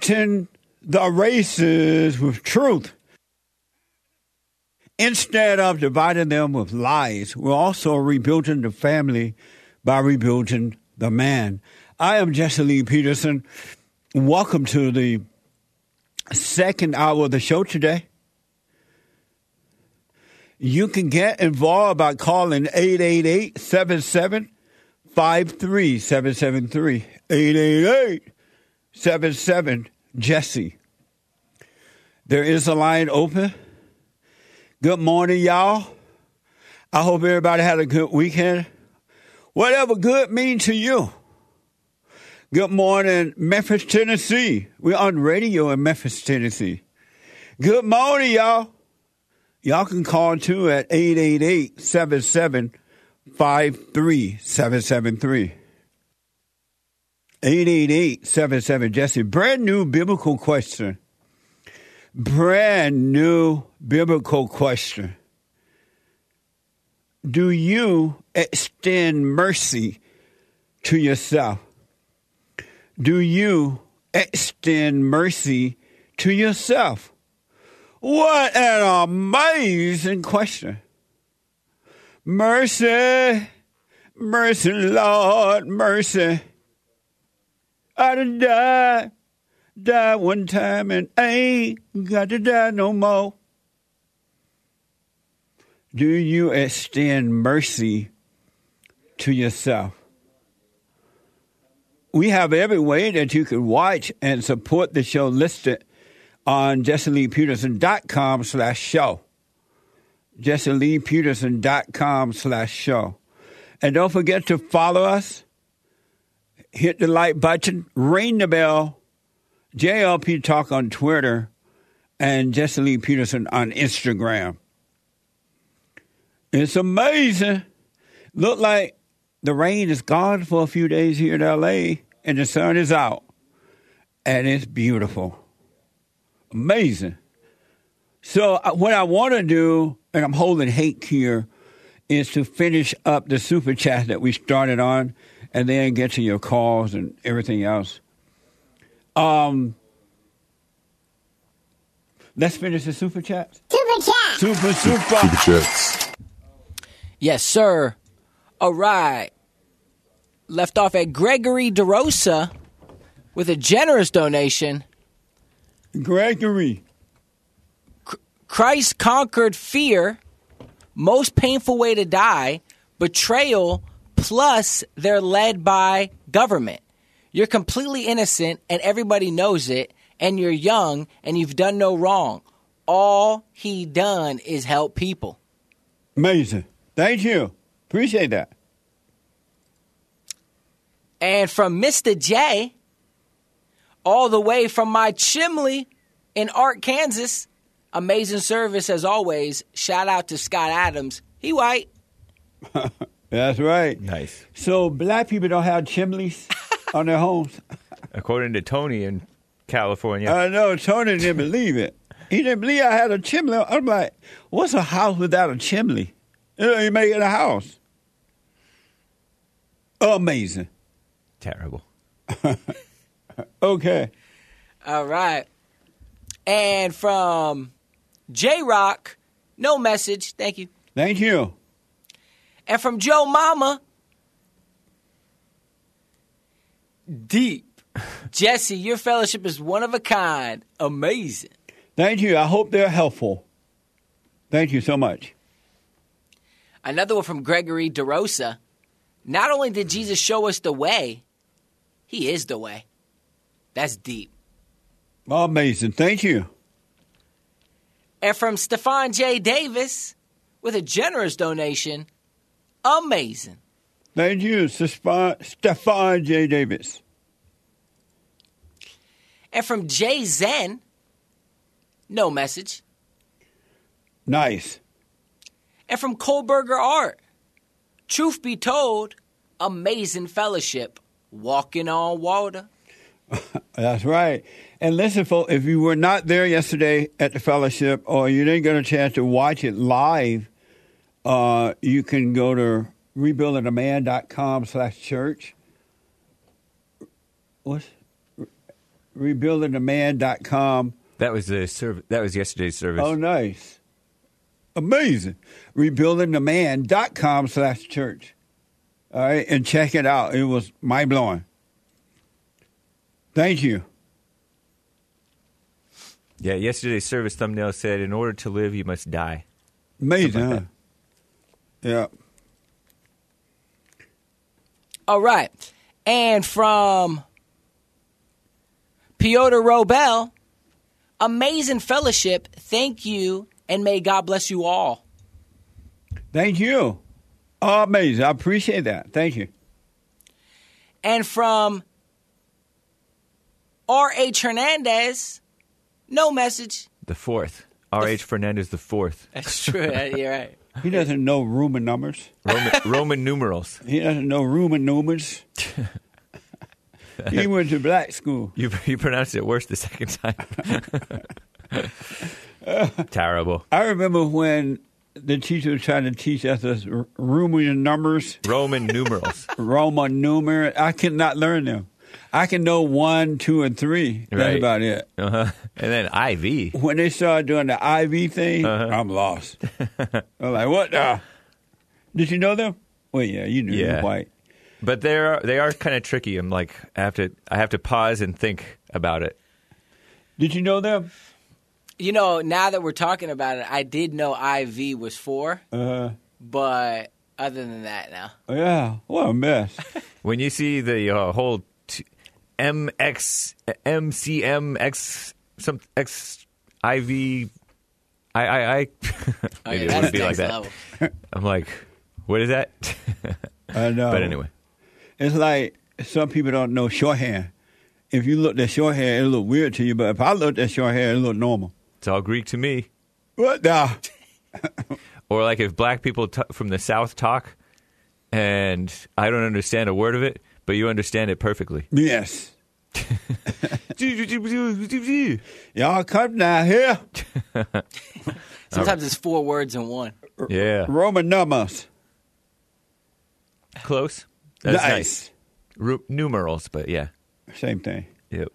the races with truth. Instead of dividing them with lies, we're also rebuilding the family by rebuilding the man. I am Jesse Lee Peterson. Welcome to the second hour of the show today. You can get involved by calling 888 77 53773. 888 77 Jesse. There is a line open. Good morning, y'all. I hope everybody had a good weekend. Whatever good means to you. Good morning, Memphis, Tennessee. We're on radio in Memphis, Tennessee. Good morning, y'all. Y'all can call too at 888 77 53773. 888-77 Jesse. Brand new biblical question. Brand new biblical question. Do you extend mercy to yourself? Do you extend mercy to yourself? What an amazing question. Mercy, mercy, Lord, mercy. I done died, died one time and I ain't got to die no more. Do you extend mercy to yourself? We have every way that you can watch and support the show listed on jesseleepeterson.com slash show. jesseleepeterson.com slash show. And don't forget to follow us hit the like button, ring the bell. JLP Talk on Twitter and Jesse Lee Peterson on Instagram. It's amazing. Look like the rain is gone for a few days here in LA and the sun is out. And it's beautiful. Amazing. So, uh, what I want to do, and I'm holding hate here, is to finish up the super chat that we started on and then get to your calls and everything else. Um, let's finish the super chat. Super chat. Super, super. Super chats. Yes, sir. All right. Left off at Gregory DeRosa with a generous donation. Gregory. Christ conquered fear, most painful way to die, betrayal, plus they're led by government. You're completely innocent and everybody knows it, and you're young and you've done no wrong. All he done is help people. Amazing. Thank you. Appreciate that. And from Mr. J, all the way from my chimney in Art, Kansas. Amazing service as always. Shout out to Scott Adams. He white. That's right. Nice. So black people don't have chimneys on their homes. According to Tony in California. I know Tony didn't believe it. He didn't believe I had a chimney. I'm like, what's a house without a chimney? You know, you make it a house. Amazing. Terrible. Okay. All right. And from J Rock, no message. Thank you. Thank you. And from Joe Mama, deep. Jesse, your fellowship is one of a kind. Amazing. Thank you. I hope they're helpful. Thank you so much. Another one from Gregory DeRosa. Not only did Jesus show us the way, he is the way. That's deep. Amazing. Thank you. And from Stefan J. Davis with a generous donation, Amazing. Thank you, Stefan, Stefan J. Davis. And from Jay Zen, no message. Nice. And from Kohlberger Art, truth be told, amazing fellowship, walking on water. That's right. And listen, folks, if you were not there yesterday at the fellowship or you didn't get a chance to watch it live, uh, you can go to rebuildingaman.com slash church. What's rebuildingaman.com. That was the serv- That was yesterday's service. Oh, nice. Amazing. Rebuildingtheman.com slash church. All right, and check it out. It was mind blowing. Thank you. Yeah, yesterday's service thumbnail said, "In order to live, you must die." Amazing, like Yeah. All right. And from Piotr Robel, amazing fellowship. Thank you, and may God bless you all. Thank you. Oh, amazing. I appreciate that. Thank you. And from R.H. Hernandez, no message. The fourth, R. H. Fernandez the fourth, That's true. You're right. He doesn't know Roman numbers. Roman, Roman numerals. He doesn't know Roman numbers. he went to black school. You you pronounced it worse the second time. Terrible. I remember when the teacher was trying to teach us Roman numbers, Roman numerals. Roman numerals. I could not learn them. I can know one, two, and three. That's Right. about it. Uh-huh. And then IV. When they started doing the IV thing, Uh-huh. I'm lost. I'm like, what the? Did you know them? Well, yeah, you knew. Yeah. You're white. But they are they are kind of tricky. I'm like I have to I have to pause and think about it. Did you know them? You know, now that we're talking about it, I did know IV was four, Uh, but other than that, now. yeah. What a mess. When you see the uh, whole t- MX MCMX some X IV I I I maybe yeah, it wouldn't be like that. level. I'm like, what is that? I know. but anyway, It's like some people don't know shorthand. If you looked at shorthand, it look weird to you, but if I looked at shorthand, it look normal. it's all Greek to me. What the? Or like if black people t- from the South talk, and I don't understand a word of it, but you understand it perfectly. Yes. Y'all come down here. Sometimes it's four words in one. yeah, Roman numbers. close. That's nice. nice. Ru- numerals, but yeah. Same thing. Yep.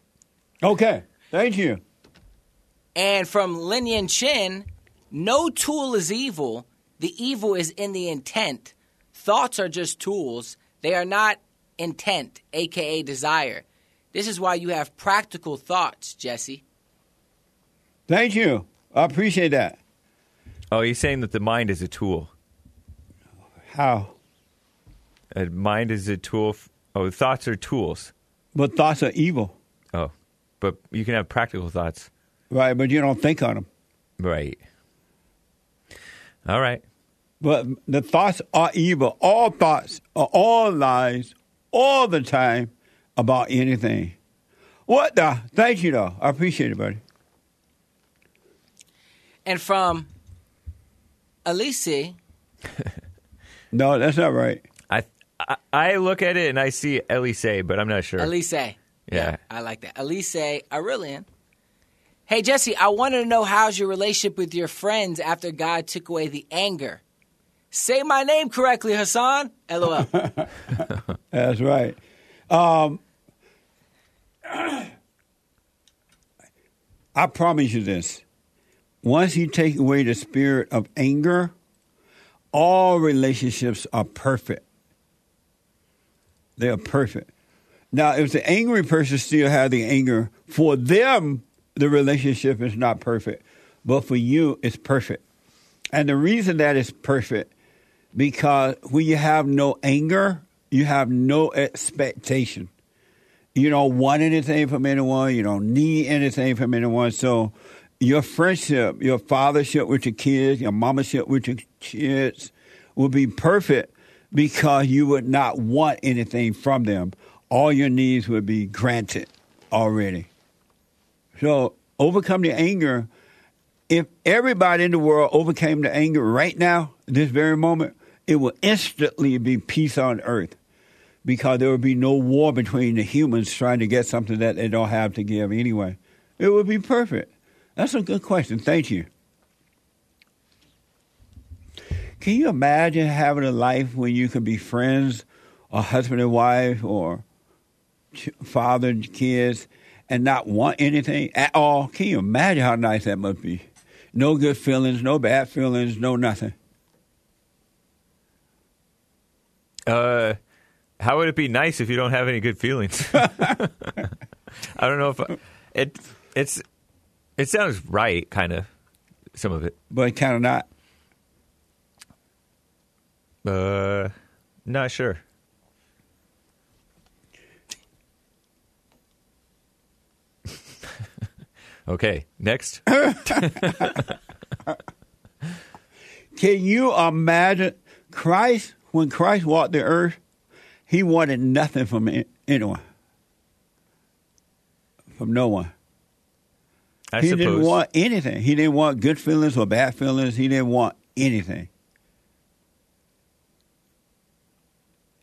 Okay. Thank you. And from Linian Chin, no tool is evil. The evil is in the intent. Thoughts are just tools. They are not intent, aka desire. This is why you have practical thoughts, Jesse. Thank you. I appreciate that. Oh, he's saying that the mind is a tool. How? A mind is a tool. F- oh, thoughts are tools. But thoughts are evil, Oh, but you can have practical thoughts. right? But you don't think on them. Right. All right. But the thoughts are evil. All thoughts are all lies all the time about anything. What the? Thank you, though. I appreciate it, buddy. And from Elise, No, that's not right. I, I I look at it and I see Elise, but I'm not sure. Elise. Yeah. I like that. Elise Aurelian. Hey, Jesse, I wanted to know how's your relationship with your friends after God took away the anger? Say my name correctly, Hassan. LOL. That's right. Um, I promise you this. Once you take away the spirit of anger, all relationships are perfect. They are perfect. Now, if the angry person still has the anger, for them, the relationship is not perfect. But for you, it's perfect. And the reason that it's perfect, because when you have no anger, you have no expectation. You don't want anything from anyone. You don't need anything from anyone. So your friendship, your fathership with your kids, your mamaship with your kids will be perfect because you would not want anything from them. All your needs would be granted already. So overcome the anger. If everybody in the world overcame the anger right now, this very moment, it will instantly be peace on earth because there would be no war between the humans trying to get something that they don't have to give anyway. It would be perfect. That's a good question. Thank you. Can you imagine having a life when you can be friends, or husband and wife, or father and kids, and not want anything at all? Can you imagine how nice that must be? No good feelings, no bad feelings, no nothing. Uh, how would it be nice if you don't have any good feelings? I don't know if I, it it's it sounds right, kind of some of it. But kind of not. Uh, not sure. okay, next. Can you imagine Christ, when Christ walked the earth, he wanted nothing from anyone, from no one. I he suppose. didn't want anything. He didn't want good feelings or bad feelings. He didn't want anything.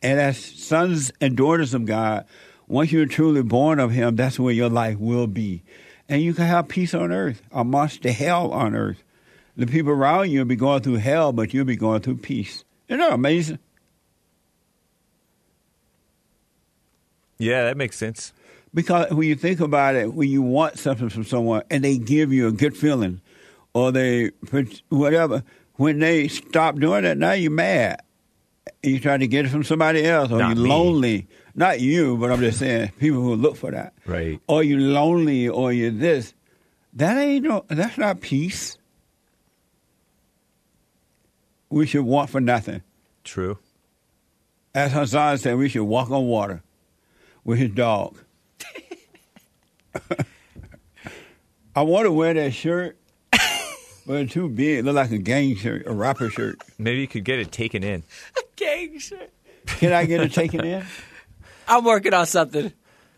And as sons and daughters of God, once you're truly born of Him, that's where your life will be. And you can have peace on earth amongst the hell on earth. The people around you will be going through hell, but you'll be going through peace. Isn't that amazing? Yeah, that makes sense. Because when you think about it, when you want something from someone and they give you a good feeling, or they whatever, when they stop doing it, now you're mad. You try to get it from somebody else, or Not you're me. lonely. Not you, but I'm just saying people who look for that. Right. Or you're lonely, or you're this. That ain't no. That's not peace. We should want for nothing. True. As Hassan said, we should walk on water with his dog. I want to wear that shirt, but it's too big. It look like a gang shirt, a rapper shirt. Maybe you could get it taken in. A gang shit. Can I get it taken in? I'm working on something.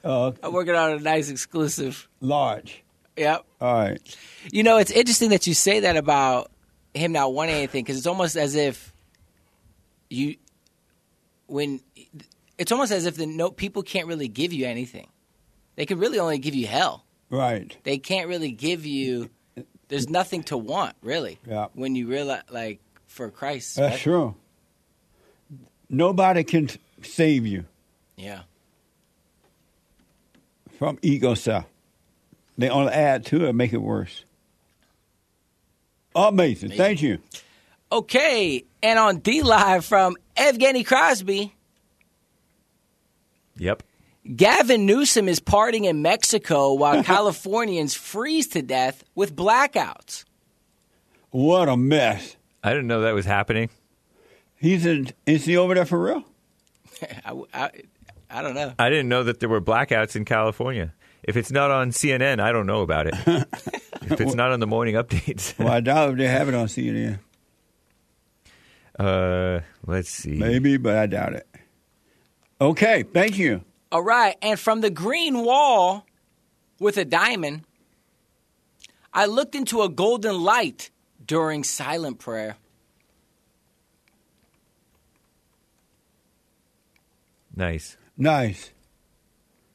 Uh, I'm working on a nice exclusive. large. Yep. All right. You know, it's interesting that you say that about him not wanting anything because it's almost as if you, when it's almost as if the no people can't really give you anything. They can really only give you hell. Right. They can't really give you. There's nothing to want really. Yeah. When you realize, like, for Christ. That's right? true. Nobody can save you Yeah. from ego self. They only add to it, and make it worse. Amazing. Thank you. Okay, and on D Live from Evgeny Crosby, Yep. Gavin Newsom is partying in Mexico while Californians freeze to death with blackouts. What a mess. I didn't know that was happening. He's in. Is he over there for real? I, I, I don't know. I didn't know that there were blackouts in California. If it's not on CNN, I don't know about it. if it's not on the morning updates, Well, I doubt if they have it on CNN. uh, let's see. Maybe, but I doubt it. Okay, thank you. All right, and from the green wall with a diamond, I looked into a golden light during silent prayer. Nice. Nice.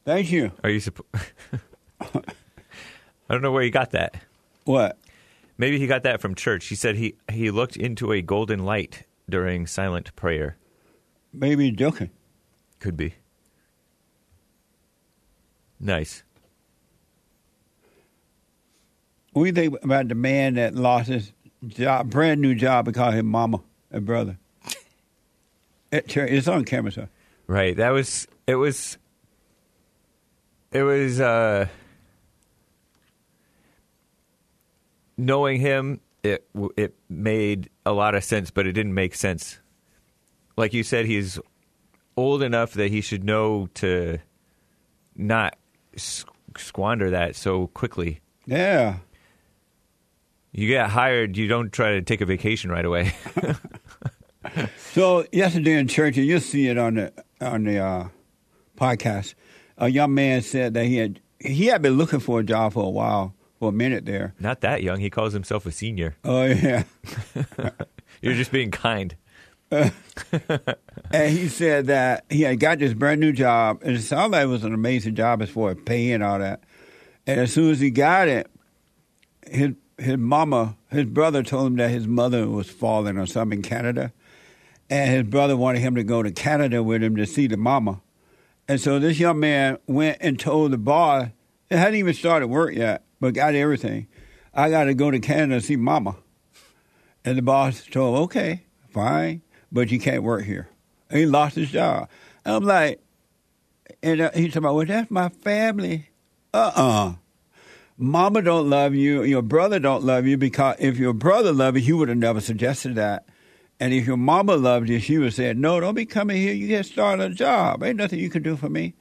Thank you. Are you? Supp- I don't know where he got that. What? Maybe he got that from church. He said he he looked into a golden light during silent prayer. Maybe joking. Could be. Nice. What do you think about the man that lost his job, brand new job because of his mama and brother? It's on camera, sir. Right. That was it was it was uh knowing him it it made a lot of sense but it didn't make sense. Like you said he's old enough that he should know to not squander that so quickly. Yeah. You get hired, you don't try to take a vacation right away. So yesterday in church, and you'll see it on the on the uh, podcast. A young man said that he had he had been looking for a job for a while, for a minute there. Not that young. He calls himself a senior. Oh yeah, You're just being kind. and he said that he had got this brand new job, and it sounded like it was an amazing job as far as pay and all that. And as soon as he got it, his his mama, his brother told him that his mother was falling or something in Canada, and his brother wanted him to go to Canada with him to see the mama. And so this young man went and told the boss, it hadn't even started work yet, but got everything. I got to go to Canada to see mama. And the boss told him, okay, fine, but you can't work here. He lost his job. And I'm like, and uh, he's talking about, well, that's my family. Uh-uh. Mama don't love you. Your brother don't love you because if your brother loved you, he would have never suggested that. And if your mama loved you, she would have said, no, don't be coming here. You get started a job. Ain't nothing you can do for me.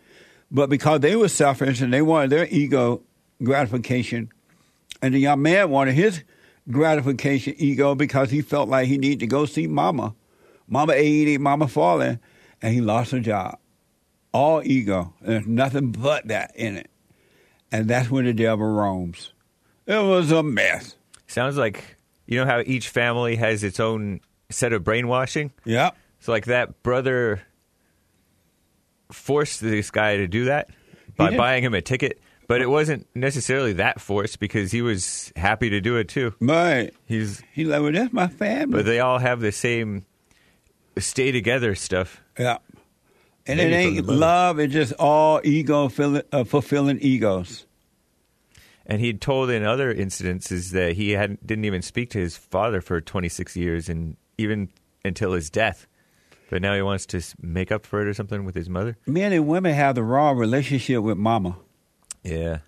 But because they were selfish and they wanted their ego gratification, and the young man wanted his gratification ego because he felt like he needed to go see mama. Mama 80, mama falling, and he lost a job. All ego. There's nothing but that in it. And that's when the devil roams. It was a mess. Sounds like you know how each family has its own set of brainwashing. Yeah. So like that brother forced this guy to do that by buying him a ticket, but it wasn't necessarily that forced because he was happy to do it too. Right. He's He's like, well, that's my family. but they all have the same stay together stuff. yeah. And Maybe it ain't love, it's just all ego fill- uh, fulfilling egos. And he'd told in other incidences that he hadn't didn't even speak to his father for 26 years and even until his death. But now he wants to make up for it or something with his mother. Men and women have the wrong relationship with mama. Yeah.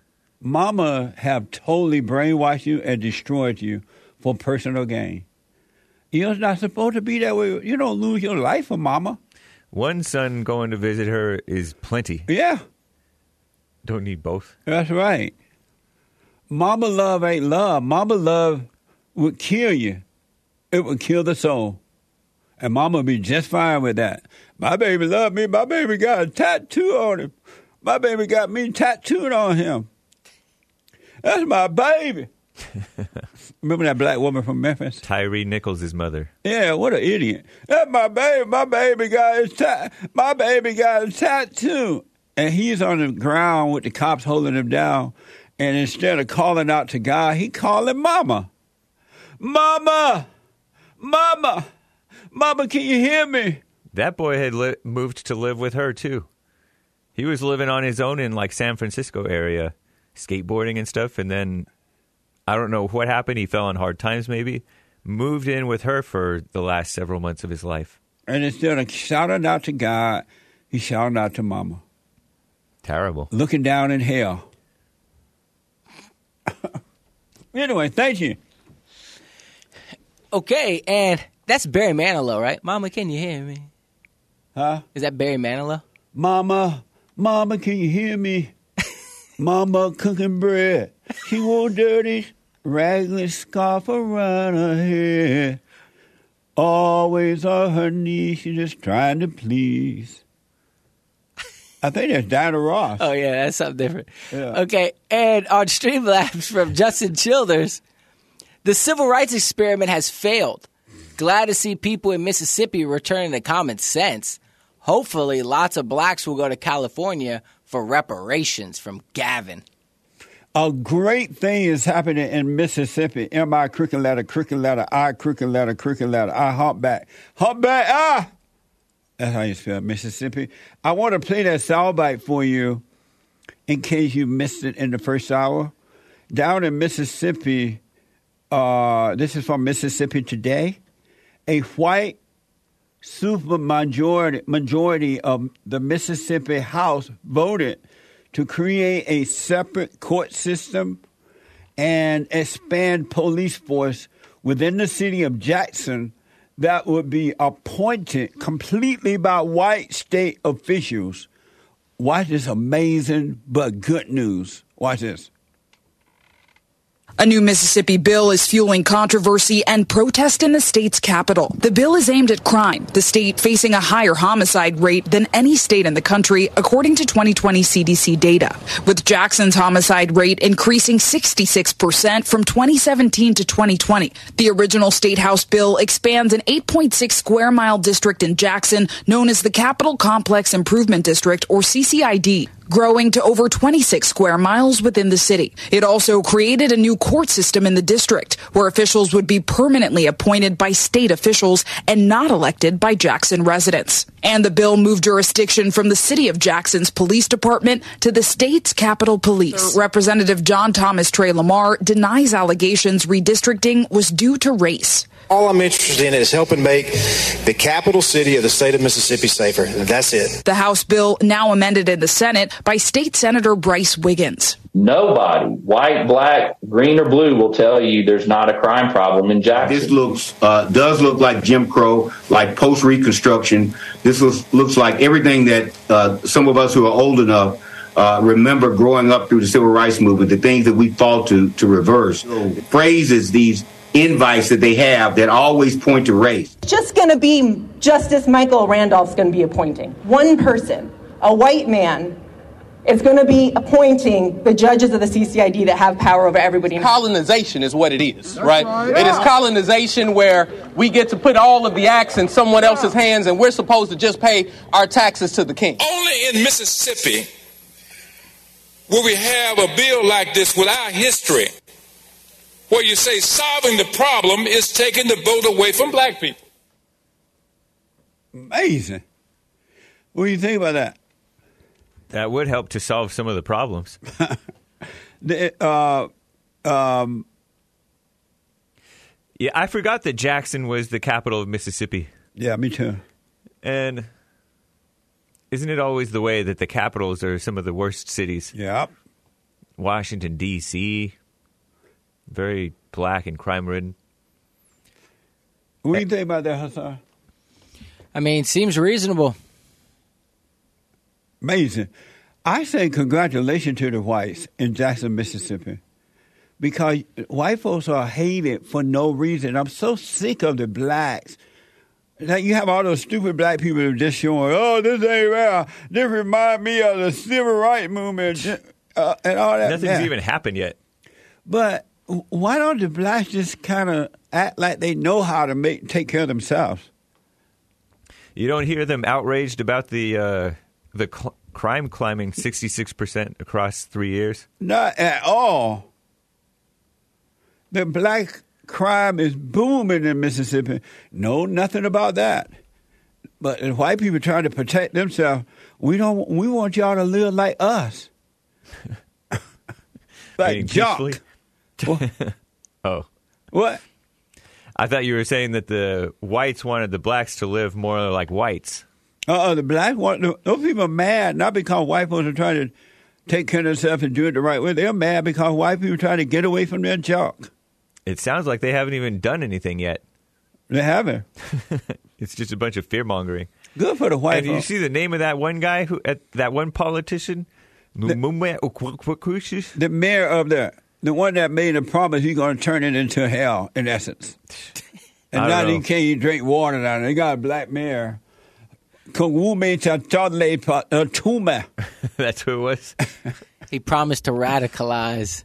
Mama have totally brainwashed you and destroyed you for personal gain. You're not supposed to be that way. You don't lose your life for mama. One son going to visit her is plenty. Yeah, Don't need both. that's right. Mama love ain't love. Mama love would kill you. It would kill the soul. And mama be just fine with that. My baby love me. My baby got a tattoo on him. My baby got me tattooed on him. That's my baby. Remember that black woman from Memphis? Tyre Nichols' his mother. Yeah, what an idiot. That's my baby. My baby got his ta- my baby got a tattoo. And he's on the ground with the cops holding him down. And instead of calling out to God, he calling mama. Mama! Mama! Mama, can you hear me? That boy had li- moved to live with her too. He was living on his own in like San Francisco area, skateboarding and stuff. And then I don't know what happened. He fell on hard times, maybe. Moved in with her for the last several months of his life. And instead of shouting out to God, he shouted out to mama. Terrible. Looking down in hell. anyway, thank you. Okay, and that's Barry Manilow, right? Mama, can you hear me? Huh? Is that Barry Manilow? Mama, Mama, can you hear me? Mama cooking bread. She wore dirty ragged scarf around her head. Always on her knees, she just trying to please. I think that's Diana Ross. Oh yeah, that's something different. Yeah. Okay, and on Streamlabs from Justin Childers, the civil rights experiment has failed. Glad to see people in Mississippi returning to common sense. Hopefully, lots of blacks will go to California for reparations from Gavin. A great thing is happening in Mississippi. M I crooked letter, crooked letter, I crooked letter, crooked letter, I humpback. Humpback, ah! That's how you spell Mississippi. I want to play that soundbite for you in case you missed it in the first hour. Down in Mississippi, uh, this is from Mississippi Today. A white super majority, majority of the Mississippi House voted to create a separate court system and expand police force within the city of Jackson that would be appointed completely by white state officials. Watch this amazing but good news. Watch this. A new Mississippi bill is fueling controversy and protest in the state's capital. The bill is aimed at crime, the state facing a higher homicide rate than any state in the country, according to 2020 CDC data. With Jackson's homicide rate increasing 66% from 2017 to 2020. The original State House bill expands an 8.6 square mile district in Jackson known as the Capital Complex Improvement District, or CCID growing to over 26 square miles within the city. It also created a new court system in the district where officials would be permanently appointed by state officials and not elected by Jackson residents. And the bill moved jurisdiction from the city of Jackson's police department to the state's Capitol Police. Representative John Thomas Trey Lamar denies allegations redistricting was due to race. All I'm interested in is helping make the capital city of the state of Mississippi safer. That's it. The House bill now amended in the Senate by State Senator Brice Wiggins. Nobody, white, black, green, or blue, will tell you there's not a crime problem in Jackson. This looks uh, does look like Jim Crow, like post Reconstruction. This looks, looks like everything that uh, some of us who are old enough uh, remember growing up through the civil rights movement, the things that we fought to to reverse. So, phrases these invites that they have that always point to race. Just going to be Justice Michael Randolph's going to be appointing one person, a white man, is going to be appointing the judges of the CCID that have power over everybody. Colonization is what it is, right? right? Yeah. It is colonization where we get to put all of the acts in someone else's hands and we're supposed to just pay our taxes to the king. Only in Mississippi will we have a bill like this with our history where you say solving the problem is taking the vote away from black people. Amazing. What do you think about that? That would help to solve some of the problems. the, uh, um, yeah, I forgot that Jackson was the capital of Mississippi. Yeah, me too. And isn't it always the way that the capitals are some of the worst cities? Yeah. Washington, D.C., very black and crime ridden. What do you think about that, Hassan? I mean, seems reasonable. Amazing. I say congratulations to the whites in Jackson, Mississippi. Because white folks are hated for no reason. I'm so sick of the blacks. Like you have all those stupid black people who just showing, oh, this ain't right. This remind me of the civil rights movement uh, and all that. Nothing's yeah. even happened yet. But why don't the blacks just kind of act like they know how to make take care of themselves? You don't hear them outraged about the uh, the cl- crime climbing sixty six percent across three years. Not at all. The black crime is booming in Mississippi. No, nothing about that. But the white people trying to protect themselves. We don't. We want y'all to live like us. like Jock. Oh. What? I thought you were saying that the whites wanted the blacks to live more like whites. Uh, oh, the black want those people are mad not because white folks are trying to take care of themselves and do it the right way. They're mad because white people are trying to get away from their junk. It sounds like they haven't even done anything yet. They haven't. it's just a bunch of fear mongering. Good for the white. And you see the name of that one guy who, that one politician, the, the mayor of the the one that made a promise he's going to turn it into hell, in essence. And now he can't even drink water down there. He got a black mare. Uh, That's who it was. he promised to radicalize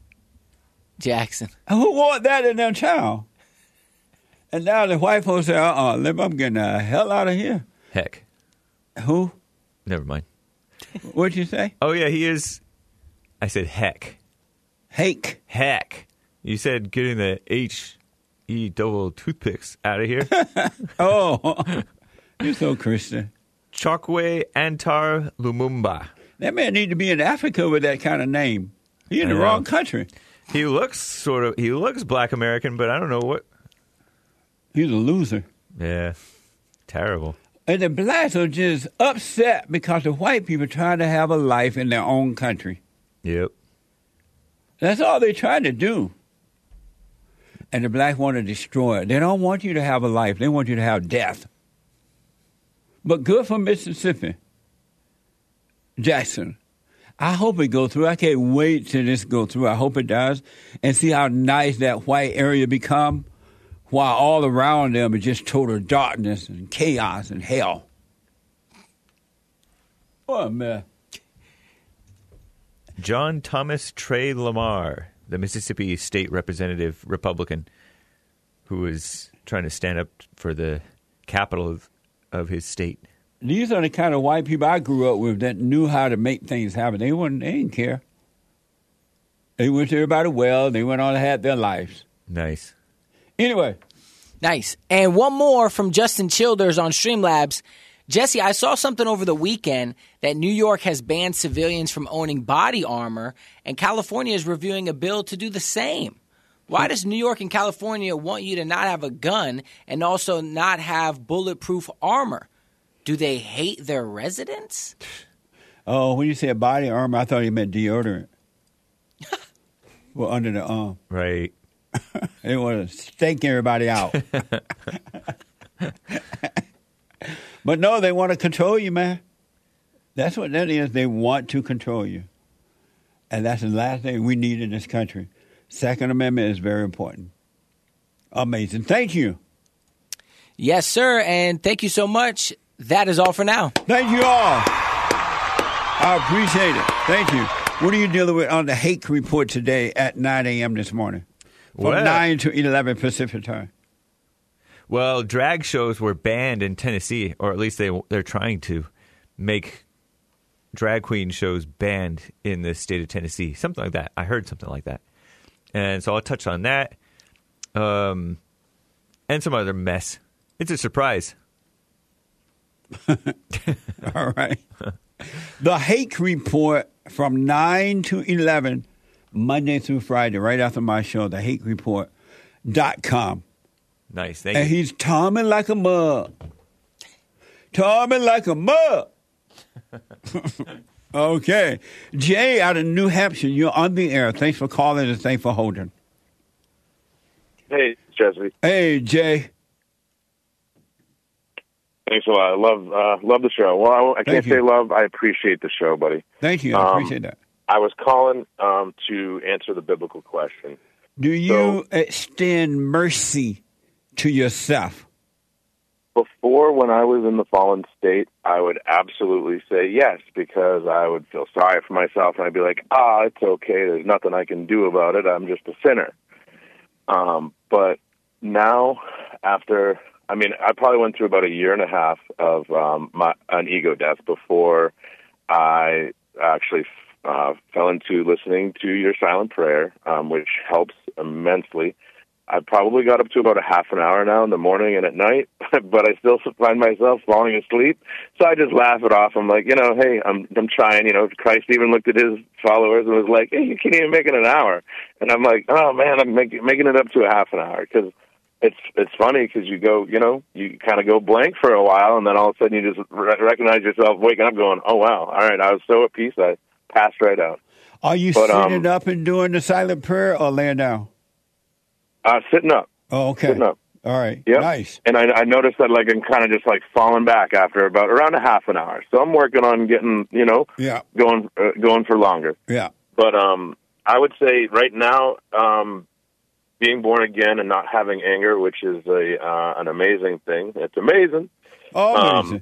Jackson. Who want that in their town? And now the white folks say, uh uh-uh, uh, I'm getting the hell out of here. Heck. Who? Never mind. What'd you say? Oh, yeah, he is. I said heck. Hake. Heck. You said getting the H E double toothpicks out of here. oh, you're so Christian. Chokwe Antar Lumumba. That man need to be in Africa with that kind of name. He's in the wrong country. He looks sort of he looks black American, but I don't know what. He's a loser. Yeah, terrible. And the blacks are just upset because the white people trying to have a life in their own country. Yep. That's all they're trying to do. And the black want to destroy it. They don't want you to have a life. They want you to have death. But good for Mississippi. Jackson. I hope it goes through. I can't wait till this go through. I hope it does, and see how nice that white area become, while all around them is just total darkness and chaos and hell. Oh man. John Thomas Trey Lamar, the Mississippi State Representative Republican, who was trying to stand up for the capital of, of his state. These are the kind of white people I grew up with that knew how to make things happen. They wouldn't. They didn't care. They wished everybody well. They went on and had their lives. Nice. Anyway, Nice. And one more from Justin Childers on Streamlabs. Jesse, I saw something over the weekend that New York has banned civilians from owning body armor, and California is reviewing a bill to do the same. Why does New York and California want you to not have a gun and also not have bulletproof armor? Do they hate their residents? oh, when you said body armor, I thought you meant deodorant. well, under the arm. Right. They want to stake everybody out. but no, they want to control you, man. That's what that is. They want to control you. And that's the last thing we need in this country. Second Amendment is very important. Amazing. Thank you. Yes, sir. And thank you so much. That is all for now. Thank you all. I appreciate it. Thank you. What are you dealing with on the hate report today at 9 a.m. this morning? From Well- 9 to 11 Pacific time. Well, drag shows were banned in Tennessee, or at least they they're trying to make drag queen shows banned in the state of Tennessee. Something like that. I heard something like that, and so I'll touch on that, um, and some other mess. It's a surprise. All right. the Hake Report from 9 to 11, Monday through Friday, right after my show, the Hake Report.com. Nice, thank you. And you. he's Tommy like a mug. Tommy like a mug. okay. Jay out of New Hampshire, you're on the air. Thanks for calling and thanks for holding. Hey, Jesse. Hey, Jay. Thanks a lot. I love uh, love the show. Well, I, I can't you. say love. I appreciate the show, buddy. Thank you. I Um, appreciate that. I was calling um, to answer the biblical question. Do you extend mercy to yourself? Before, when I was in the fallen state, I would absolutely say yes because I would feel sorry for myself and I'd be like, ah, it's okay. There's nothing I can do about it. I'm just a sinner. Um, but now, after, I mean, I probably went through about a year and a half of um, my, an ego death before I actually uh, fell into listening to your silent prayer, um, which helps immensely. I probably got up to about a half an hour now in the morning and at night, but I still find myself falling asleep. So I just laugh it off. I'm like, you know, hey, I'm I'm trying. You know, Christ even looked at his followers and was like, hey, you can't even make it an hour. And I'm like, oh man, I'm making making it up to a half an hour because it's it's funny because you go, you know, you kind of go blank for a while, and then all of a sudden you just re- recognize yourself waking up, going, oh wow, all right, I was so at peace, I passed right out. Are you But, um, sitting up and doing the silent prayer or laying down? Uh, sitting up. Oh, okay. Sitting up. All right. Yep. Nice. And I, I noticed that like I'm kind of just like falling back after about around a half an hour. So I'm working on getting, you know, Yeah. going uh, going for longer. Yeah. But um, I would say right now, um, being born again and not having anger, which is a uh, an amazing thing. It's amazing. Oh, Um.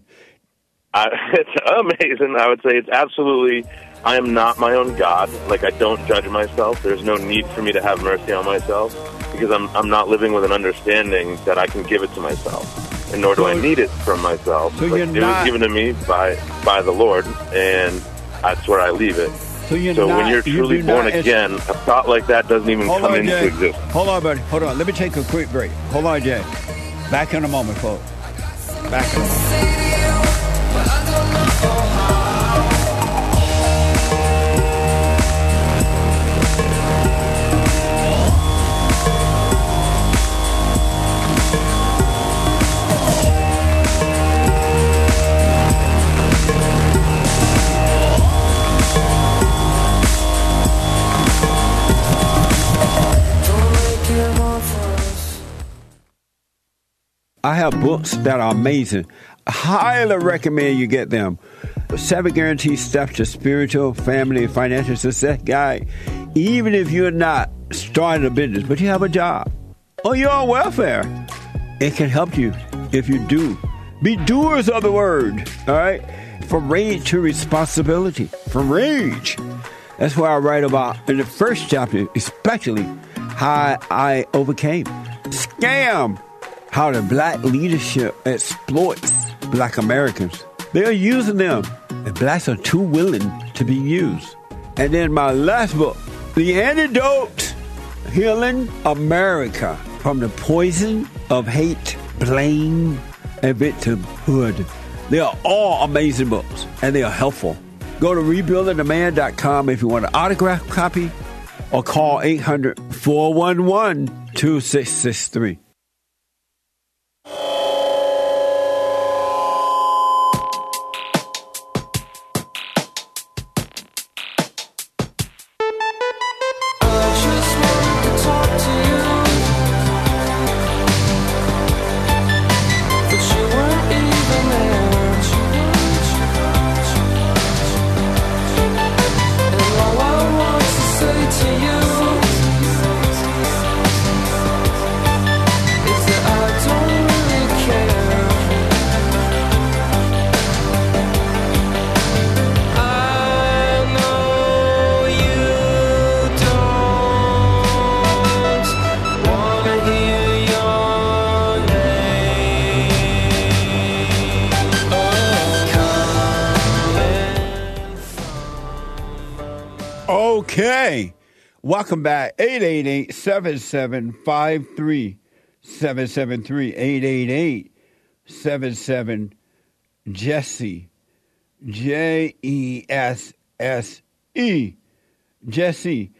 I, it's amazing. I would say it's absolutely. I am not my own God. Like I don't judge myself. There's no need for me to have mercy on myself because I'm I'm not living with an understanding that I can give it to myself, and nor do I need it from myself. So Like, it not- was given to me by by the Lord, and that's where I leave it. So so when you're truly do born not- again, a thought like that doesn't even come on, into Jay. existence. Hold on, buddy. Hold on. Let me take a quick break. Hold on, Jay. Back in a moment, folks. Back in a moment. I have books that are amazing. Highly recommend you get them. seven guaranteed steps to spiritual, family, and financial success guide. Even if you're not starting a business, but you have a job or you're on welfare, it can help you if you do. Be doers of the word, all right? From rage to responsibility. From rage. That's what I write about in the first chapter, especially how I overcame. Scam. How the black leadership exploits black Americans. They're using them, and blacks are too willing to be used. And then my last book, The Antidote Healing America from the Poison of Hate, Blame, and Victimhood. They are all amazing books, and they are helpful. Go to rebuildingtheman.com if you want an autograph copy, or call 800 411 2663. Welcome back. 888 7753 773 888 77 Jesse. J E S S E. Jesse.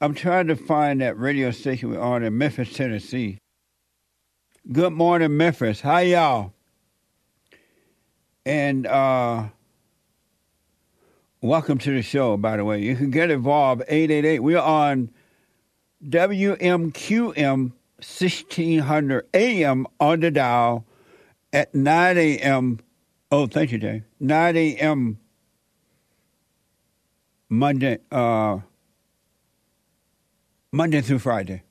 I'm trying to find that radio station we're on in Memphis, Tennessee. Good morning, Memphis. Hi, y'all? And uh Welcome to the show, by the way. You can get involved, 888. We're on WMQM 1600 AM on the dial at 9 a.m. Oh, thank you, Dave. 9 a.m. Monday, uh, Monday through Friday.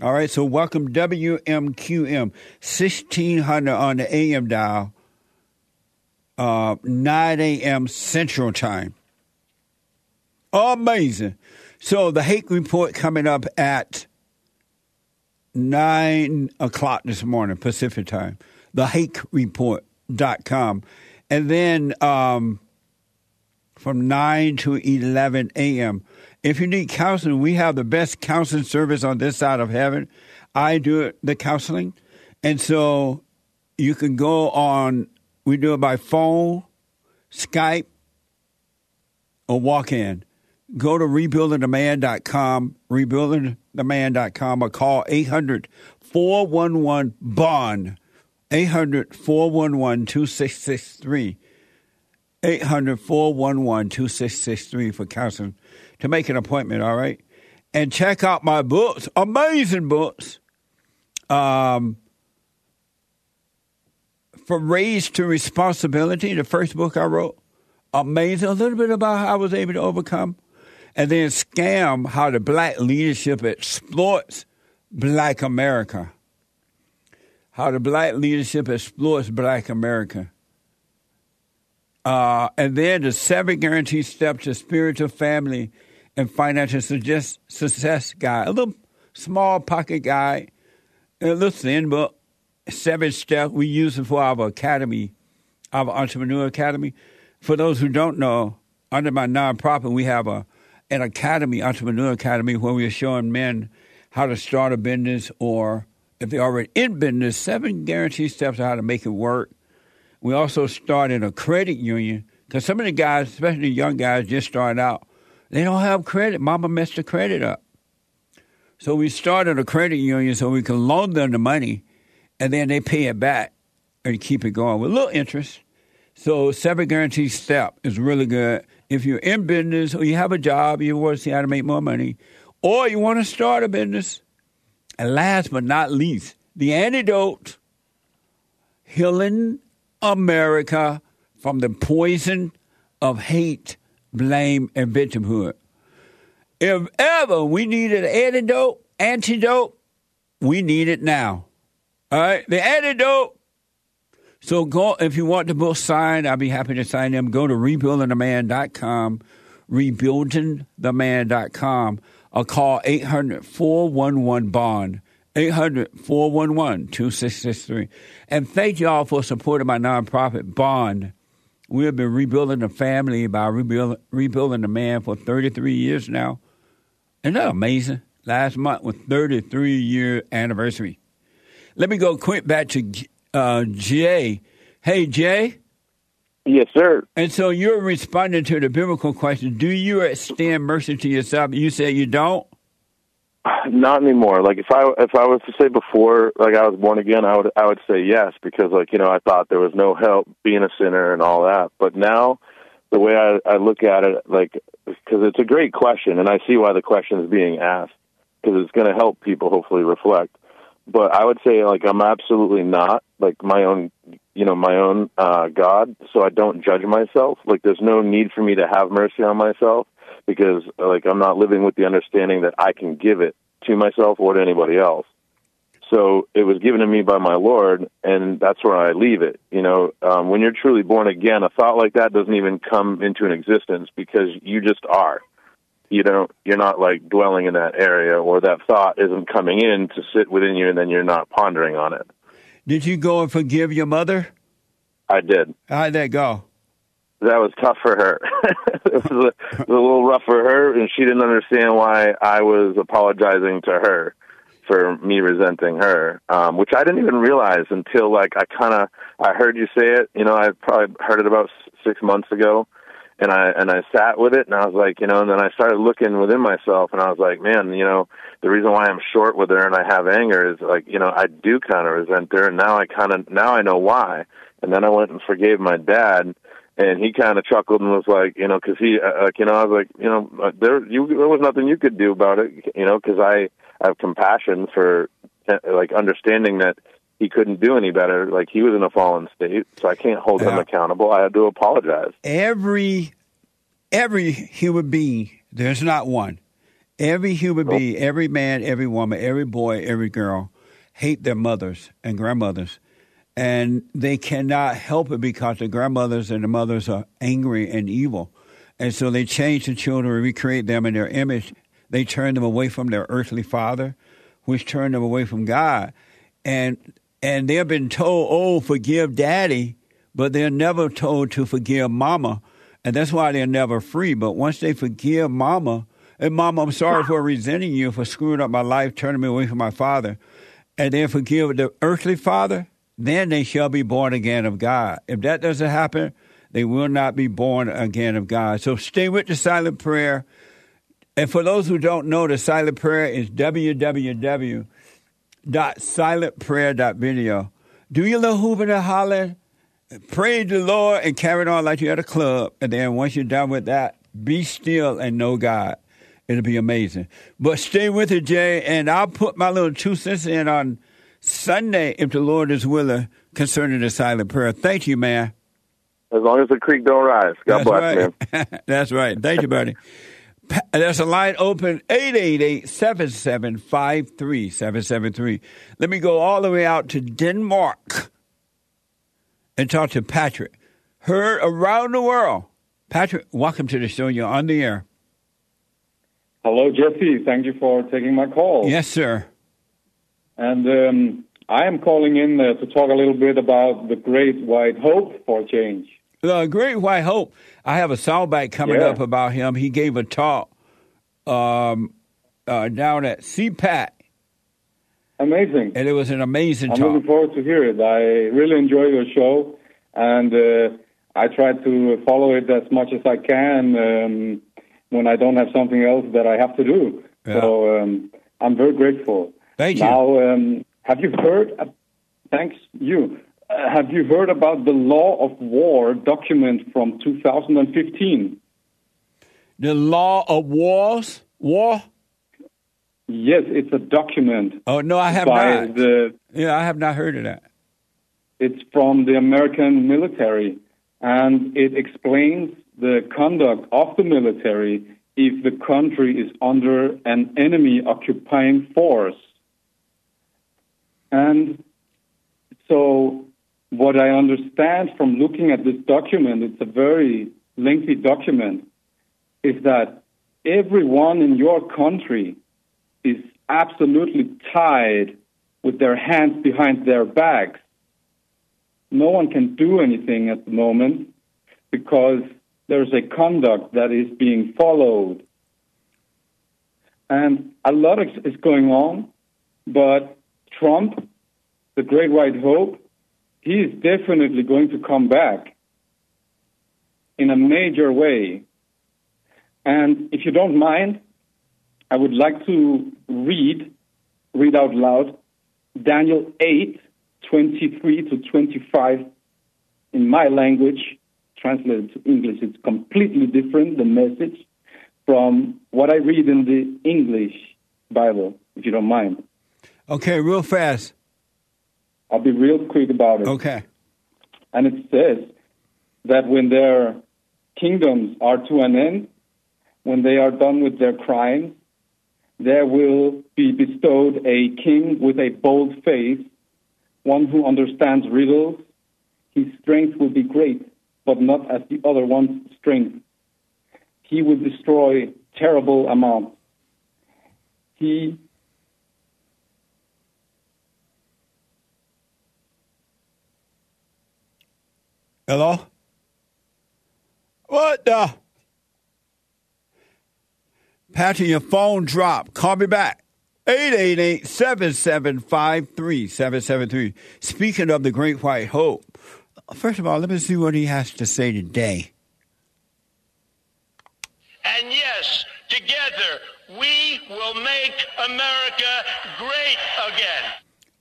All right, so welcome WMQM 1600 on the AM dial, uh, 9 a.m. Central Time. Amazing. So the Hake report coming up at nine o'clock this morning, Pacific time. The hakereport.com. And then um, from 9 to 11 a.m. If you need counseling, we have the best counseling service on this side of heaven. I do the counseling. And so you can go on, we do it by phone, Skype, or walk in go to rebuildingtheman.com, rebuildingtheman.com, or call 800 411 BOND, 800 411 2663. 800 411 2663 for counseling to make an appointment, all right? And check out my books, amazing books. Um, From Rage to Responsibility, the first book I wrote, amazing. A little bit about how I was able to overcome and then scam how the black leadership exploits black America. How the black leadership exploits black America. Uh, and then the seven guaranteed steps to spiritual family and financial success guide. A little small pocket guide, a little thin, but seven steps. We use it for our academy, our entrepreneur academy. For those who don't know, under my nonprofit, we have a an academy, entrepreneur academy, where we are showing men how to start a business or if they're already in business, seven guaranteed steps on how to make it work. We also started a credit union because some of the guys, especially the young guys, just starting out, they don't have credit. Mama messed the credit up. So we started a credit union so we can loan them the money and then they pay it back and keep it going with little interest. So seven guaranteed step is really good if you're in business or you have a job, you want to see how to make more money, or you want to start a business. And last but not least, the antidote healing America from the poison of hate, blame, and victimhood. If ever we needed an antidote, antidote, we need it now. All right, the antidote. So go if you want the book signed, I'll be happy to sign them. Go to rebuildingtheman.com, rebuildingtheman.com, or call 800 411 Bond. 800 411 2663. And thank you all for supporting my nonprofit, Bond. We have been rebuilding the family by rebuild, rebuilding the man for 33 years now. Isn't that amazing? Last month was 33 year anniversary. Let me go quick back to uh, Jay. Hey, Jay. Yes, sir. And so you're responding to the biblical question Do you extend mercy to yourself? You say you don't? Not anymore. Like if I if I was to say before, like I was born again, I would I would say yes because like you know I thought there was no help being a sinner and all that. But now, the way I I look at it, like because it's a great question, and I see why the question is being asked because it's going to help people hopefully reflect. But I would say like I'm absolutely not like my own you know my own uh God, so I don't judge myself. Like there's no need for me to have mercy on myself because like I'm not living with the understanding that I can give it to myself or to anybody else. So it was given to me by my Lord, and that's where I leave it. You know, um, when you're truly born again, a thought like that doesn't even come into an existence because you just are. You don't. You're not like dwelling in that area, or that thought isn't coming in to sit within you, and then you're not pondering on it. Did you go and forgive your mother? I did. How'd that go? that was tough for her. it, was a, it was a little rough for her, and she didn't understand why I was apologizing to her for me resenting her, um, which I didn't even realize until like I kind of I heard you say it. You know, I probably heard it about six months ago, and I and I sat with it, and I was like, you know, and then I started looking within myself, and I was like, man, you know, the reason why I'm short with her and I have anger is like, you know, I do kind of resent her, and now I kind of now I know why. And then I went and forgave my dad and he kind of chuckled and was like, you know, because he, uh, like, you know, I was like, you know, uh, there, you, there was nothing you could do about it, you know, because I have compassion for, uh, like, understanding that he couldn't do any better. Like, he was in a fallen state, so I can't hold him accountable. I had to apologize. Every every human being, there's not one. Every human being, every man, every woman, every boy, every girl hate their mothers and grandmothers. And they cannot help it because the grandmothers and the mothers are angry and evil. And so they change the children, and recreate them in their image. They turn them away from their earthly father, which turned them away from God. And and they've been told, oh, forgive daddy, but they're never told to forgive mama. And that's why they're never free. But once they forgive mama, and mama, I'm sorry for resenting you for screwing up my life, turning me away from my father, and then forgive the earthly father, then they shall be born again of God. If that doesn't happen, they will not be born again of God. So stay with the silent prayer. And for those who don't know, the silent prayer is www.silentprayer.video. Do your little hooping and hollering, praise the Lord, and carry it on like you're at a club. And then once you're done with that, be still and know God. It'll be amazing. But stay with it, Jay, and I'll put my little two cents in on Sunday, if the Lord is willing, concerning the silent prayer. Thank you, man. As long as the creek don't rise. God That's bless, right. man. That's right. Thank you, buddy. There's a line open 888-7753-773. Let me go all the way out to Denmark and talk to Patrick. Heard around the world. Patrick, welcome to the show. You're on the air. Hello, Jesse. Thank you for taking my call. Yes, sir. And um, I am calling in uh, to talk a little bit about the Great White Hope for Change. The Great White Hope. I have a soundbite coming Yeah. up about him. He gave a talk um, uh, down at CPAC, Amazing. and it was an amazing I'm talk. looking forward to hear it. I really enjoy your show, and uh, I try to follow it as much as I can um, when I don't have something else that I have to do. Yeah. So um, I'm very grateful. Thank you. Now, um, have you heard? Uh, thanks, you. Uh, have you heard about the Law of War document from 2015? The law of wars, war. Yes, it's a document. Oh no, I have not. The, Yeah, I have not heard of that. it's from the American military, and it explains the conduct of the military if the country is under an enemy occupying force. And so, what I understand from looking at this document, it's a very lengthy document, is that everyone in your country is absolutely tied with their hands behind their backs. No one can do anything at the moment because there's a conduct that is being followed. And a lot is going on, but Trump, the great white hope, he is definitely going to come back in a major way. And if you don't mind, I would like to read, read out loud, Daniel 8, 23 to 25 in my language, translated to English. It's completely different, the message, from what I read in the English Bible, if you don't mind. Okay, real fast. I'll be real quick about it. Okay. And it says that when their kingdoms are to an end, when they are done with their crimes, there will be bestowed a king with a bold face, one who understands riddles. His strength will be great, but not as the other one's strength. He will destroy terrible amounts. He Hello? What the? Patty, your phone dropped. Call me back. 888-775-3773. Speaking of the Great White Hope, first of all, let me see what he has to say today. And yes, together we will make America great again.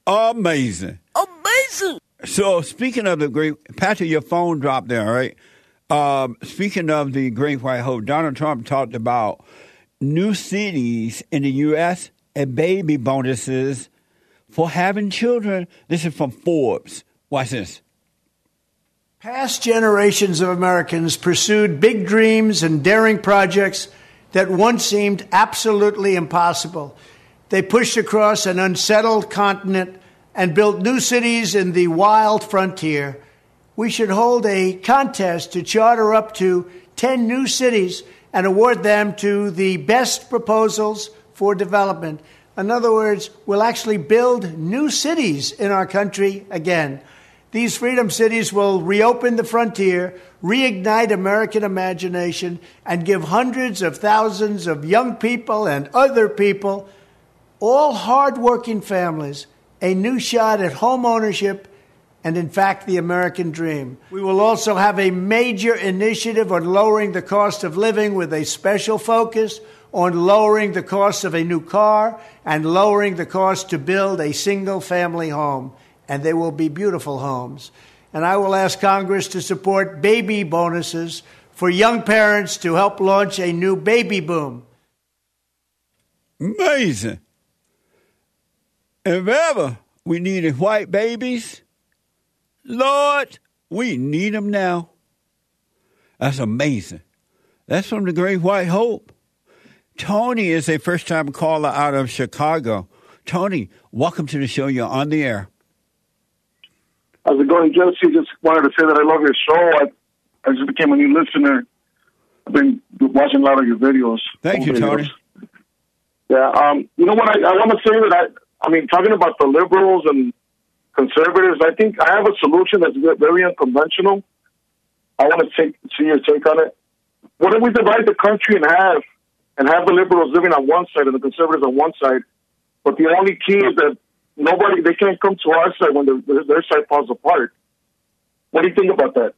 Amazing. Amazing. So, speaking of the great, Patrick, your phone dropped there, right? Um, speaking of the Great White Hope, Donald Trump talked about new cities in the U.S. and baby bonuses for having children. This is from Forbes. Watch this. Past generations of Americans pursued big dreams and daring projects that once seemed absolutely impossible. They pushed across an unsettled continent and built new cities in the wild frontier. We should hold a contest to charter up to 10 new cities and award them to the best proposals for development. In other words, we'll actually build new cities in our country again. These freedom cities will reopen the frontier, reignite American imagination, and give hundreds of thousands of young people and other people, all hardworking families, a new shot at home ownership and, in fact, the American dream. We will also have a major initiative on lowering the cost of living with a special focus on lowering the cost of a new car and lowering the cost to build a single family home. And they will be beautiful homes. And I will ask Congress to support baby bonuses for young parents to help launch a new baby boom. Amazing. If ever we needed white babies, Lord, we need them now. That's amazing. That's from the Great White Hope. Tony is a first time caller out of Chicago. Tony, welcome to the show. You're on the air. How's it going, Jesse? Just wanted to say that I love your show. I, I just became a new listener. I've been watching a lot of your videos. Thank you, videos. Tony. Yeah, um, you know what? I, I want to say that I, mean, talking about the liberals and conservatives, I think I have a solution that's very unconventional. I want to take see your take on it. What if we divide the country in half and have the liberals living on one side and the conservatives on one side? But the only key is that nobody they can't come to our side when their, their side falls apart. What do you think about that?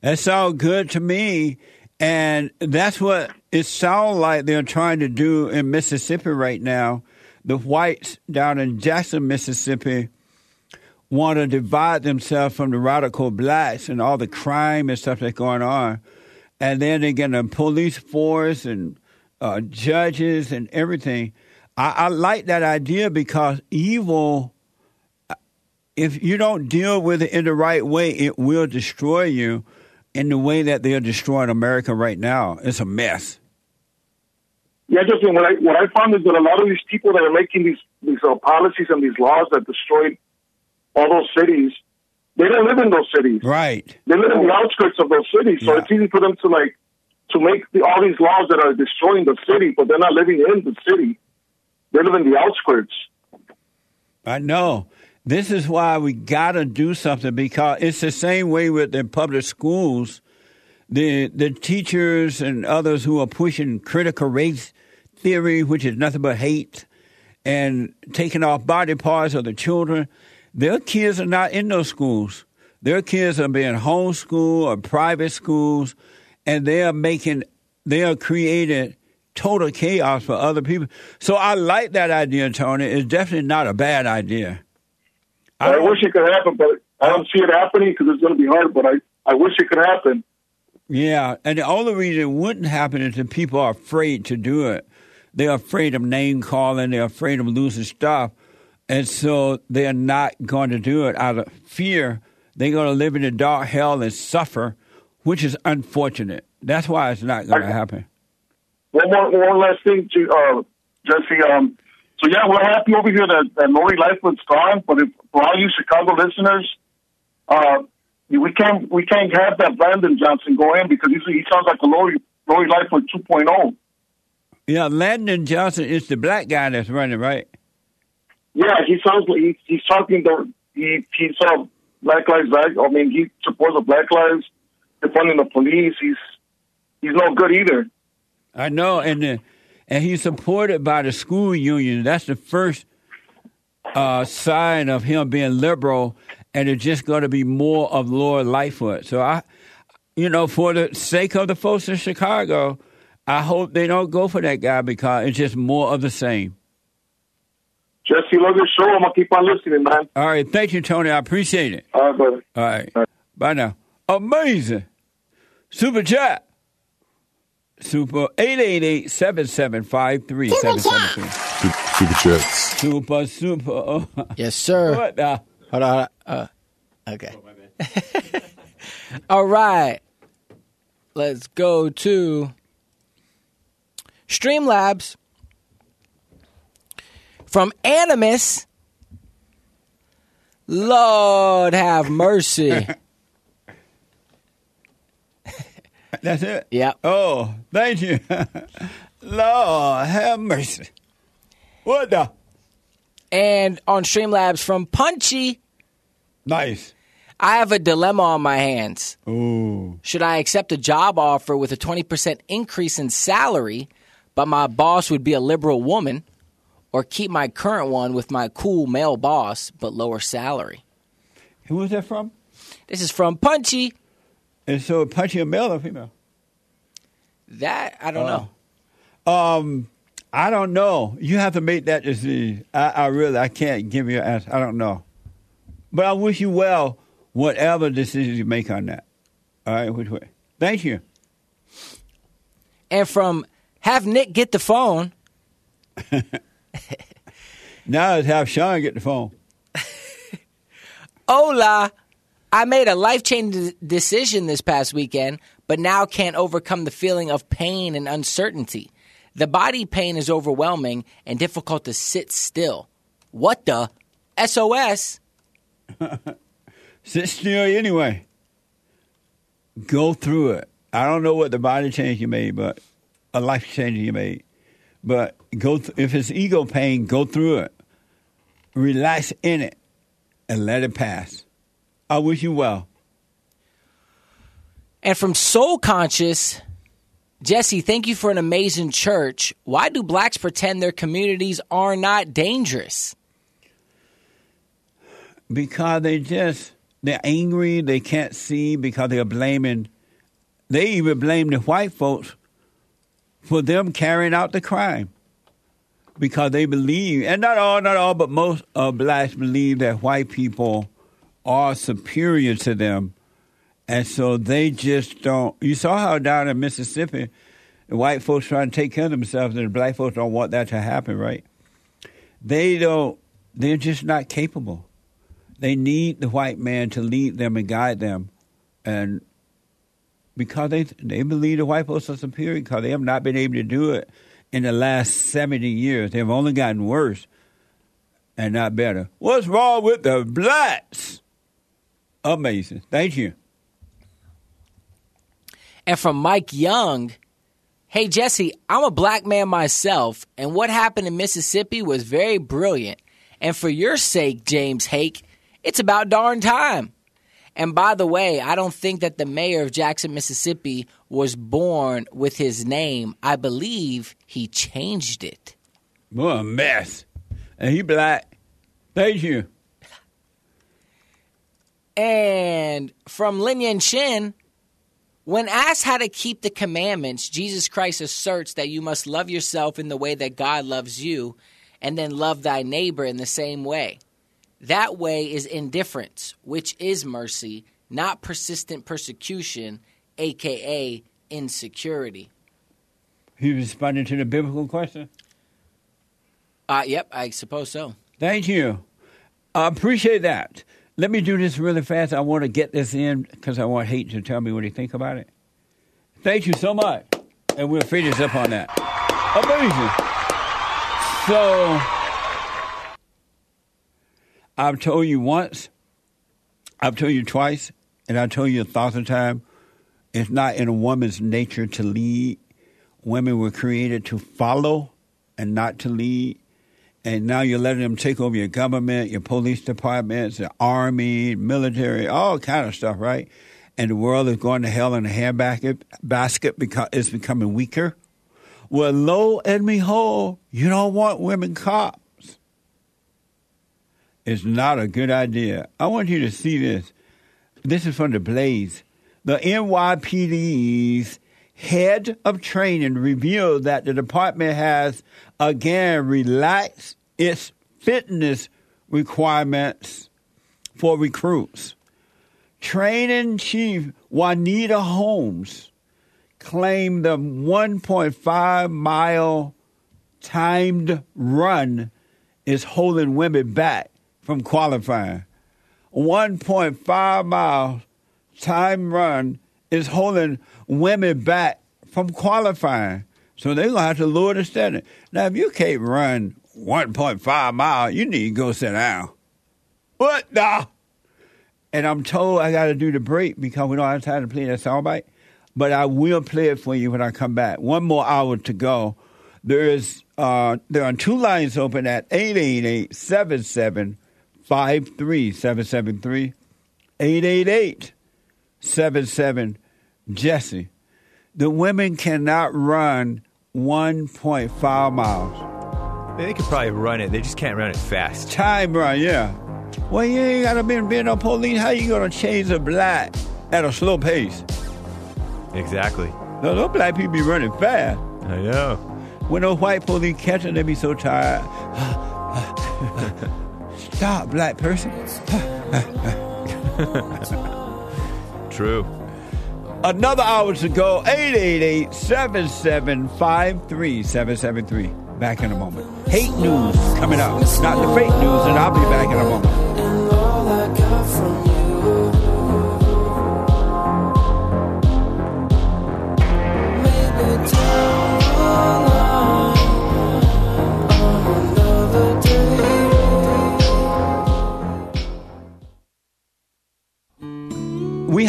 That sounds good to me. And that's what it sounds like they're trying to do in Mississippi right now. The whites down in Jackson, Mississippi, want to divide themselves from the radical blacks and all the crime and stuff that's going on. And then they get a police force and uh, judges and everything. I, I like that idea because evil, if you don't deal with it in the right way, it will destroy you. in the way that they're destroying America right now. It's a mess. Yeah, just what I what I found is that a lot of these people that are making these these uh, policies and these laws that destroyed all those cities, they don't live in those cities. Right. They live in the outskirts of those cities, so it's easy for them to like to make the, all these laws that are destroying the city, but they're not living in the city. They live in the outskirts. I know. This is why we got to do something because it's the same way with the public schools. The the teachers and others who are pushing critical race theory, which is nothing but hate, and taking off body parts of the children, their kids are not in those schools. Their kids are being homeschooled or private schools, and they are making, they are creating total chaos for other people. So I like that idea, Tony. It's definitely not a bad idea. I, wish it could happen, but I don't see it happening because it's going to be hard. But I, I wish it could happen. Yeah, and the only reason it wouldn't happen is that people are afraid to do it. They're afraid of name calling. They're afraid of losing stuff. And so they're not going to do it out of fear. They're going to live in the dark hell and suffer, which is unfortunate. That's why it's not going to happen. One more, one last thing, to, uh, Jesse. Um, so yeah, we're happy over here that, that Lori Lightfoot's gone. But if, for all you Chicago listeners, uh, we can't we can't have that Brandon Johnson go in because he's, he sounds like a Lori Lori Lightfoot oh. 2.0. Yeah, Landon Johnson is the black guy that's running, right? Yeah, he sounds like he, he's talking the he he's uh, Black Lives Matter. I mean, he supports the Black Lives, defunding the police. He's he's no good either. I know, and uh, and he's supported by the school union. That's the first uh, sign of him being liberal, and it's just going to be more of Lori Lightfoot. So I, you know, for the sake of the folks in Chicago, I hope they don't go for that guy because it's just more of the same. Jesse, love your show. I'm gonna keep on listening, man. All right, thank you, Tony. I appreciate it. All right, brother. All right, bye now. Amazing, super chat. Super eight eight eight seven seven five three seven seven three. Super chats. Super super. Oh. Yes, sir. What now? Hold on. Uh, okay. All right. Let's go to Streamlabs from Animus. Lord have mercy. That's it. Yep. Oh, thank you. Lord have mercy. What the? and on Streamlabs from Punchy. Nice. I have a dilemma on my hands. Ooh. Should I accept a job offer with a 20% increase in salary, but my boss would be a liberal woman, or keep my current one with my cool male boss, but lower salary? Who is that from? This is from Punchy. And so, Punchy a male or female? That, I don't know. Um, I don't know. You have to make that decision. I, I really, I can't give you an answer. I don't know. But I wish you well, whatever decision you make on that. All right, which way? Thank you. And from Have Nick Get the Phone. Now it's have Sean get the phone. Hola. I made a life changing decision this past weekend, but now can't overcome the feeling of pain and uncertainty. The body pain is overwhelming and difficult to sit still. What the? SOS? Sit still anyway. Go through it. I don't know what the body change you made, but a life you made. But go th- if it's ego pain, go through it. Relax in it and let it pass. I wish you well. And from Soul Conscious, Jesse, thank you for an amazing church. Why do blacks pretend their communities are not dangerous? because they just they're angry they can't see because they're blaming they even blame the white folks for them carrying out the crime. Because they believe and not all not all but most of blacks believe that white people are superior to them. And so they just don't you saw how down in mississippi the white folks trying to take care of themselves and the black folks don't want that to happen right? They don't they're just not capable. They need the white man to lead them and guide them. And because they they believe the white folks are superior because they have not been able to do it in the last 70 years. They've only gotten worse and not better. What's wrong with the blacks? Amazing. Thank you. And from Mike Young, hey Jesse, I'm a black man myself, and what happened in Mississippi was very brilliant. And for your sake, James Hake, it's about darn time. And by the way, I don't think that the mayor of Jackson, Mississippi was born with his name. I believe he changed it. What a mess. And he black. Thank you. And from Lin Yan Shin, when asked how to keep the commandments, Jesus Christ asserts that you must love yourself in the way that God loves you, and then love thy neighbor in the same way. That way is indifference, which is mercy, not persistent persecution, aka insecurity. He responded to the biblical question. Uh, yep, I suppose so. Thank you. I appreciate that. Let me do this really fast. I want to get this in because I want Hake to tell me what he think about it. Thank you so much. And we'll finish up on that. Amazing. So, I've told you once, I've told you twice, and I've told you a thousand times, it's not in a woman's nature to lead. Women were created to follow and not to lead and now you're letting them take over your government, your police departments, the army, military, all kind of stuff, right? And the world is going to hell in a handbasket basket because it's becoming weaker. Well, lo and behold, you don't want women cops. It's not a good idea. I want you to see this. This is from the Blaze. The NYPD's head of training revealed that the department has again relaxed its fitness requirements for recruits. Training Chief Juanita Holmes claimed the 1.5 mile timed run is holding women back from qualifying. 1.5 mile time run is holding women back from qualifying. So they're going to have to lower the standard. Now, if you can't run 1.5 miles, you need to go sit down. What? Nah. And I'm told I got to do the break because we don't have time to play that soundbite. But I will play it for you when I come back. One more hour to go. There is uh, there are two lines open at 888 77 773 888 77 Jesse. The women cannot run 1.5 miles. They could probably run it. They just can't run it fast. Time run, yeah. Well, you ain't got to be being no police. How you going to change a black at a slow pace? Exactly. No, those black people be running fast. I know. When those white police catch them, they be so tired. Stop, black person. True. Another hour to go. 888 7753 773. Back in a moment. Hake news coming up. Not the fake news, and I'll be back in a moment.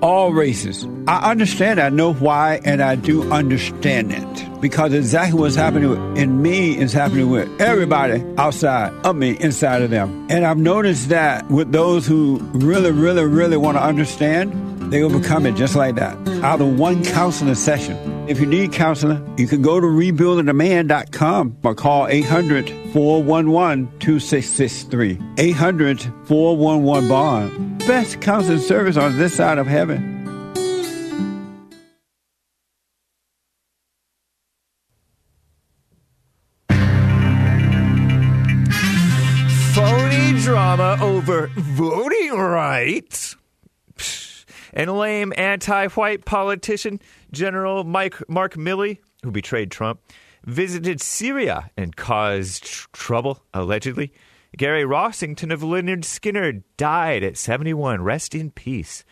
all races. I understand, I know why, and I do understand it. Because exactly what's happening in me is happening with everybody outside of me, inside of them. And I've noticed that with those who really, really, really want to understand, they overcome it just like that. Out of one counseling session. If you need counseling, you can go to rebuildingtheman.com or call 800 411 2663. 800 411 Bond best concert service on this side of heaven. Phony drama over voting rights and lame anti-white politician General Mike Mark Milley, who betrayed Trump, visited Syria and caused tr- trouble allegedly. Gary Rossington of Lynyrd Skynyrd died at 71. Rest in peace.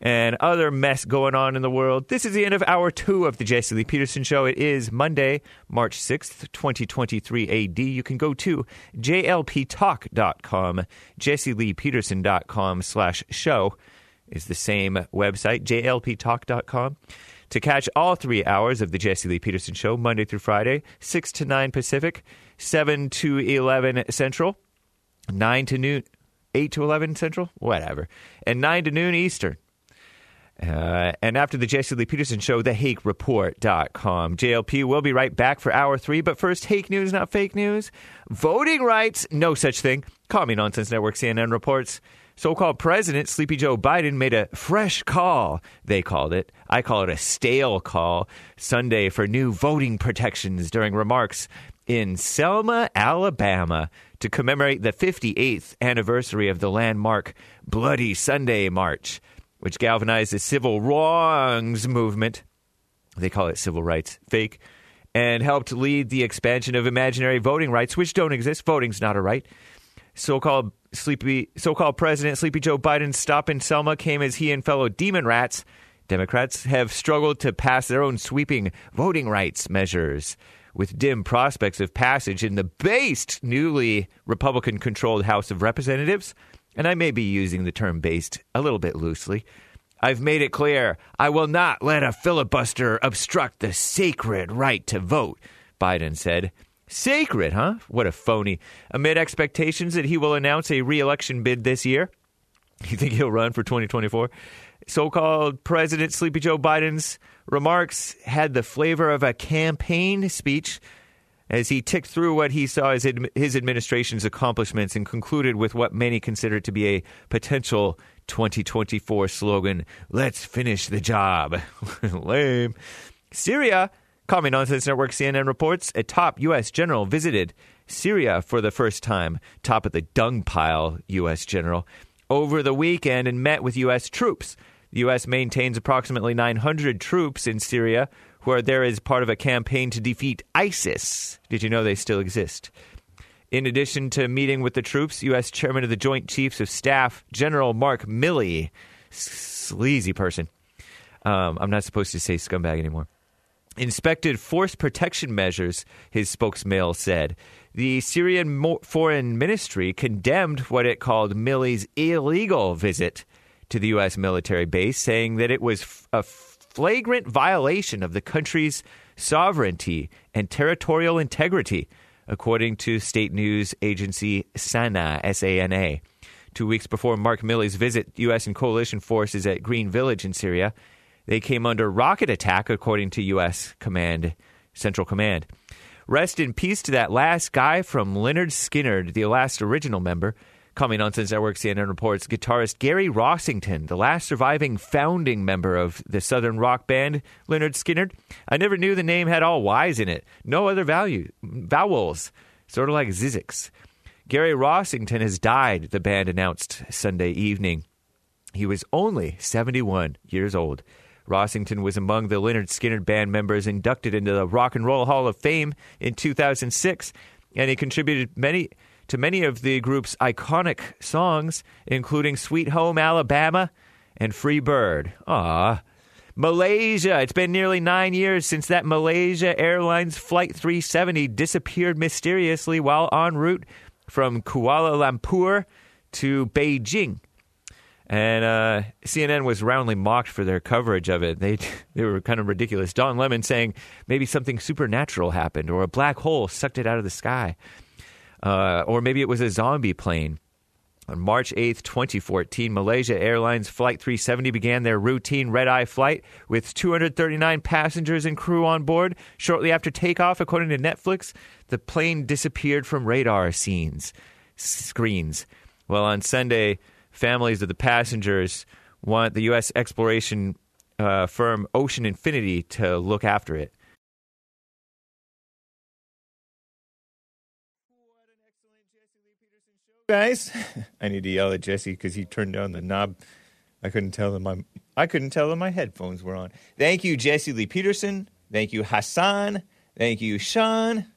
And other mess going on in the world. This is the end of hour two of the Jesse Lee Peterson Show. It is Monday, March 6th, 2023 AD. You can go to jlptalk.com. jesseleepeterson.com slash show is the same website, jlptalk.com. To catch all three hours of the Jesse Lee Peterson Show, Monday through Friday, 6 to 9 Pacific, 7 to 11 Central, 9 to noon, 8 to 11 Central, whatever, and 9 to noon Eastern. Uh, and after the Jesse Lee Peterson show, thehakereport.com. JLP will be right back for hour three, but first, Hake News, not fake news. Voting rights, no such thing. Common Nonsense Network CNN reports. So called President Sleepy Joe Biden made a fresh call, they called it. I call it a stale call, Sunday for new voting protections during remarks in Selma, Alabama, to commemorate the 58th anniversary of the landmark Bloody Sunday March which galvanized the civil wrongs movement. They call it civil rights, fake, and helped lead the expansion of imaginary voting rights, which don't exist. Voting's not a right. So-called sleepy, so-called President Sleepy Joe Biden's stop in Selma came as he and fellow demon rats, Democrats, have struggled to pass their own sweeping voting rights measures. With dim prospects of passage in the based, newly Republican controlled House of Representatives, and I may be using the term based a little bit loosely. I've made it clear I will not let a filibuster obstruct the sacred right to vote, Biden said. Sacred, huh? What a phony. Amid expectations that he will announce a re election bid this year. You think he'll run for 2024? So called President Sleepy Joe Biden's remarks had the flavor of a campaign speech as he ticked through what he saw as his administration's accomplishments and concluded with what many consider to be a potential 2024 slogan Let's finish the job. Lame. Syria, Common Nonsense Network CNN reports a top U.S. general visited Syria for the first time, top of the dung pile U.S. general, over the weekend and met with U.S. troops. The U.S. maintains approximately 900 troops in Syria where there is part of a campaign to defeat ISIS. Did you know they still exist? In addition to meeting with the troops, U.S. Chairman of the Joint Chiefs of Staff, General Mark Milley, sleazy person. Um, I'm not supposed to say scumbag anymore. Inspected force protection measures, his spokesmail said. The Syrian Mo- Foreign Ministry condemned what it called Milley's illegal visit to the U.S. military base, saying that it was f- a flagrant violation of the country's sovereignty and territorial integrity, according to state news agency SANA, S-A-N-A. Two weeks before Mark Milley's visit, U.S. and coalition forces at Green Village in Syria, they came under rocket attack, according to U.S. Command, Central Command. Rest in peace to that last guy from Lynyrd Skynyrd, the last original member. Coming on Nonsense Network CNN reports guitarist Gary Rossington, the last surviving founding member of the southern rock band Lynyrd Skynyrd. I never knew the name had all Y's in it, no other value, vowels, sort of like Zizix. Gary Rossington has died, the band announced Sunday evening. He was only 71 years old. Rossington was among the Lynyrd Skynyrd band members inducted into the Rock and Roll Hall of Fame in 2006, and he contributed many to many of the group's iconic songs, including Sweet Home Alabama and Free Bird. Ah. Malaysia. It's been nearly nine years since that Malaysia Airlines Flight 370 disappeared mysteriously while en route from Kuala Lumpur to Beijing. And uh, CNN was roundly mocked for their coverage of it. They they were kind of ridiculous. Don Lemon saying maybe something supernatural happened or a black hole sucked it out of the sky uh, or maybe it was a zombie plane. On March 8th, 2014, Malaysia Airlines Flight 370 began their routine red eye flight with 239 passengers and crew on board. Shortly after takeoff, according to Netflix, the plane disappeared from radar scenes, screens. Well, on Sunday, families of the passengers want the U.S. exploration uh, firm Ocean Infinity to look after it. Guys. I need to yell at Jesse because he turned down the knob. I couldn't tell him my I couldn't tell him my headphones were on. Thank you, Jesse Lee Peterson. Thank you, Hassan. Thank you, Sean.